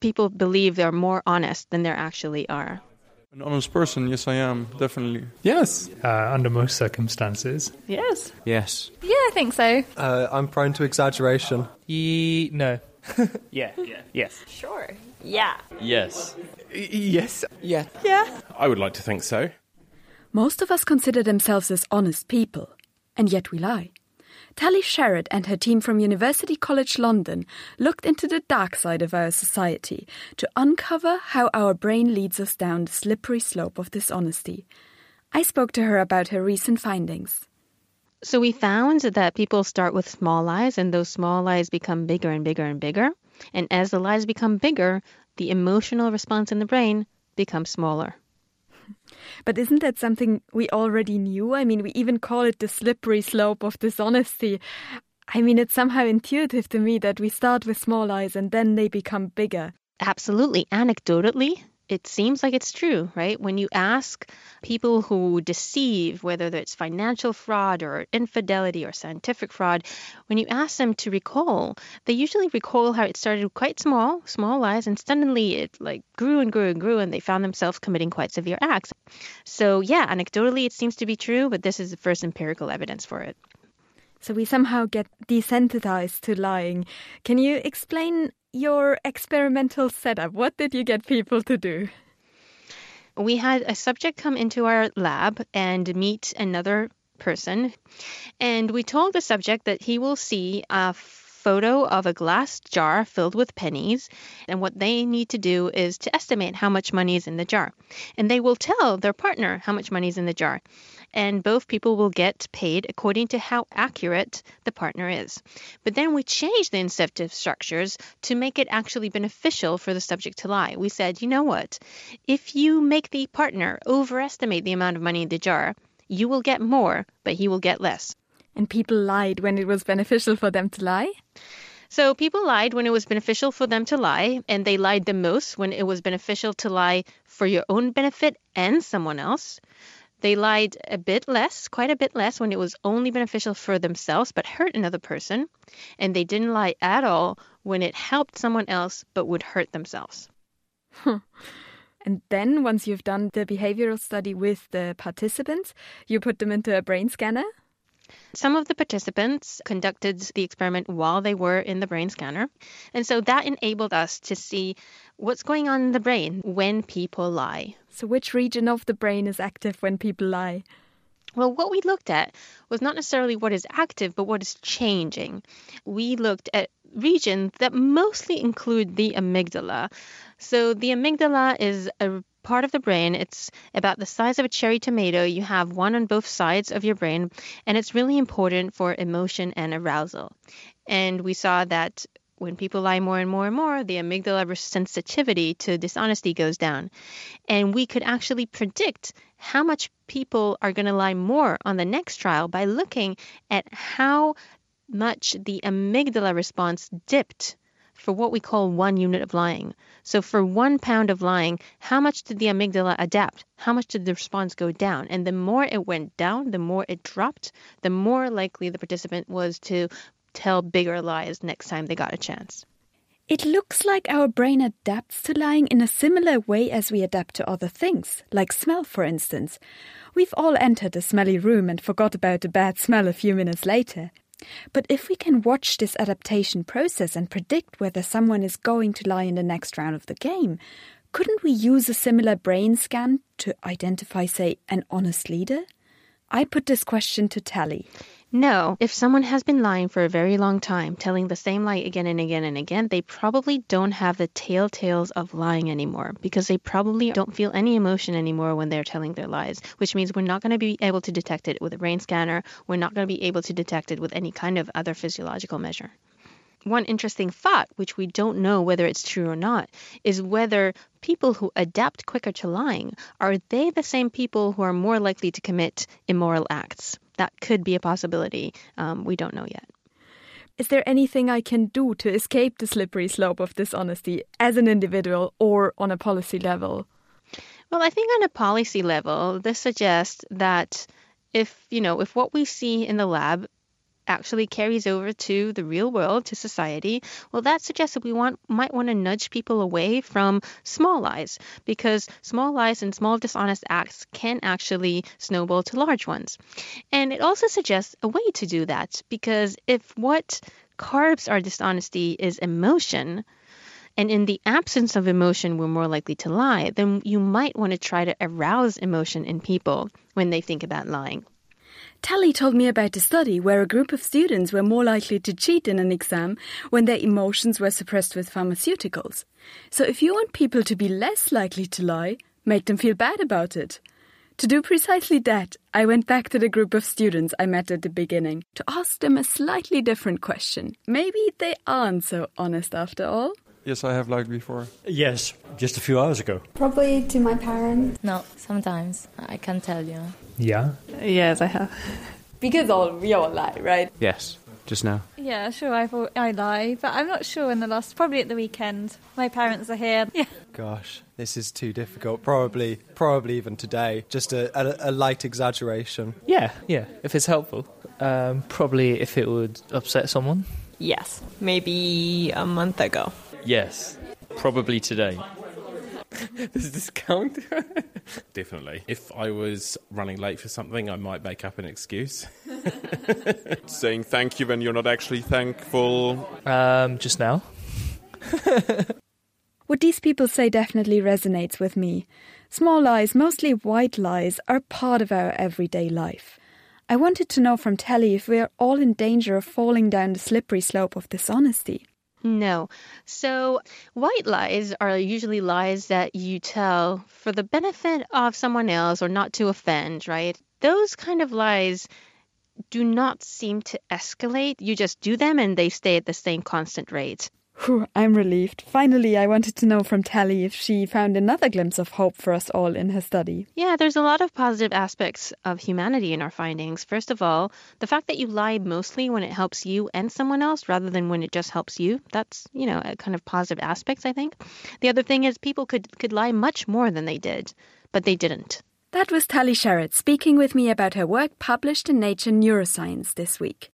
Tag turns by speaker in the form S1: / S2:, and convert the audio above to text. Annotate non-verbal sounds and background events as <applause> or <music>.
S1: People believe they're more honest than they actually are.
S2: An honest person, yes, I am, definitely.
S3: Yes, uh, under most circumstances.
S1: Yes.
S4: Yes.
S5: Yeah, I think so.
S6: Uh, I'm prone to exaggeration.
S3: Ye- no. <laughs>
S7: Yeah, yeah, yes.
S5: Sure. Yeah.
S7: Yes.
S3: yes.
S4: Yeah.
S5: Yeah.
S7: I would like to think so.
S8: Most of us consider themselves as honest people, and yet we lie. Tali Sharot and her team from University College London looked into the dark side of our society to uncover how our brain leads us down the slippery slope of dishonesty. I spoke to her about her recent findings.
S1: So we found that people start with small lies, and those small lies become bigger and bigger and bigger. And as the lies become bigger, the emotional response in the brain becomes smaller.
S8: But isn't that something we already knew? I mean, we even call it the slippery slope of dishonesty. I mean, it's somehow intuitive to me that we start with small lies and then they become bigger.
S1: Absolutely. Anecdotally, it seems like it's true, right? When you ask people who deceive, whether it's financial fraud or infidelity or scientific fraud, when you ask them to recall, they usually recall how it started quite small, small lies, and suddenly it like grew and grew and grew, and they found themselves committing quite severe acts. So yeah, anecdotally it seems to be true, but this is the first empirical evidence for it.
S8: So we somehow get desensitized to lying. Can you explain your experimental setup? What did you get people to do?
S1: We had a subject come into our lab and meet another person, and we told the subject that he will see a photo of a glass jar filled with pennies, and what they need to do is to estimate how much money is in the jar. And they will tell their partner how much money is in the jar and both people will get paid according to how accurate the partner is. But then we changed the incentive structures to make it actually beneficial for the subject to lie. We said, you know what? If you make the partner overestimate the amount of money in the jar, you will get more, but he will get less.
S8: And people lied when it was beneficial for them to lie?
S1: So people lied when it was beneficial for them to lie, and they lied the most when it was beneficial to lie for your own benefit and someone else. They lied a bit less, quite a bit less, when it was only beneficial for themselves but hurt another person. And they didn't lie at all when it helped someone else but would hurt themselves.
S8: And then, once you've done the behavioral study with the participants, you put them into a brain scanner?
S1: Some of the participants conducted the experiment while they were in the brain scanner. And so that enabled us to see what's going on in the brain when people lie.
S8: So, which region of the brain is active when people lie?
S1: Well, what we looked at was not necessarily what is active, but what is changing. We looked at regions that mostly include the amygdala. So, the amygdala is a part of the brain. It's about the size of a cherry tomato. You have one on both sides of your brain, and it's really important for emotion and arousal. And we saw that when people lie more and more and more, the amygdala sensitivity to dishonesty goes down. And we could actually predict how much people are going to lie more on the next trial by looking at how much the amygdala response dipped for what we call one unit of lying. So, for one pound of lying, how much did the amygdala adapt? How much did the response go down? And the more it went down, the more it dropped, the more likely the participant was to tell bigger lies next time they got a chance.
S8: It looks like our brain adapts to lying in a similar way as we adapt to other things, like smell, for instance. We've all entered a smelly room and forgot about the bad smell a few minutes later. But if we can watch this adaptation process and predict whether someone is going to lie in the next round of the game, couldn't we use a similar brain scan to identify, say, an honest leader? I put this question to Tali.
S1: No, if someone has been lying for a very long time, telling the same lie again and again and again, they probably don't have the telltales of lying anymore because they probably don't feel any emotion anymore when they're telling their lies, which means we're not going to be able to detect it with a brain scanner. We're not going to be able to detect it with any kind of other physiological measure. One interesting thought, which we don't know whether it's true or not, is whether people who adapt quicker to lying are they the same people who are more likely to commit immoral acts? That could be a possibility. Um, we don't know yet.
S8: Is there anything I can do to escape the slippery slope of dishonesty as an individual or on a policy level?
S1: Well, I think on a policy level, this suggests that if, you know, if what we see in the lab actually carries over to the real world, to society, well, that suggests that we want might want to nudge people away from small lies because small lies and small dishonest acts can actually snowball to large ones. And it also suggests a way to do that because if what carbs our dishonesty is emotion, and in the absence of emotion, we're more likely to lie, then you might want to try to arouse emotion in people when they think about lying.
S8: Tali told me about a study where a group of students were more likely to cheat in an exam when their emotions were suppressed with pharmaceuticals. So if you want people to be less likely to lie, make them feel bad about it. To do precisely that, I went back to the group of students I met at the beginning to ask them a slightly different question. Maybe they aren't so honest after all.
S2: Yes, I have lied before.
S4: Yes, just a few hours ago.
S5: Probably to my parents.
S9: No, sometimes. I can't tell you.
S3: Yeah.
S10: Yes, I have. <laughs>
S5: Because all we all lie, right?
S7: Yes, just now.
S11: Yeah, sure. I thought I lie, but I'm not sure in the last. Probably at the weekend. My parents are here. <laughs> Yeah.
S6: Gosh, this is too difficult. Probably, probably even today. Just a, a, a light exaggeration.
S3: Yeah, yeah. If it's helpful, um, probably if it would upset someone.
S10: Yes, maybe a month ago.
S7: Yes, probably today. <laughs> Does this count? <laughs>
S12: Definitely. If I was running late for something, I might make up an excuse. <laughs>
S2: Saying thank you when you're not actually thankful.
S3: Um, just now. <laughs>
S8: What these people say definitely resonates with me. Small lies, mostly white lies, are part of our everyday life. I wanted to know from Tali if we are all in danger of falling down the slippery slope of dishonesty.
S1: No. So, white lies are usually lies that you tell for the benefit of someone else or not to offend, right? Those kind of lies do not seem to escalate. You just do them and they stay at the same constant rate.
S8: Whew, I'm relieved. Finally, I wanted to know from Tali if she found another glimpse of hope for us all in her study.
S1: Yeah, there's a lot of positive aspects of humanity in our findings. First of all, the fact that you lie mostly when it helps you and someone else rather than when it just helps you. That's, you know, a kind of positive aspects, I think. The other thing is people could, could lie much more than they did, but they didn't.
S8: That was Tali Sharot speaking with me about her work published in Nature Neuroscience this week.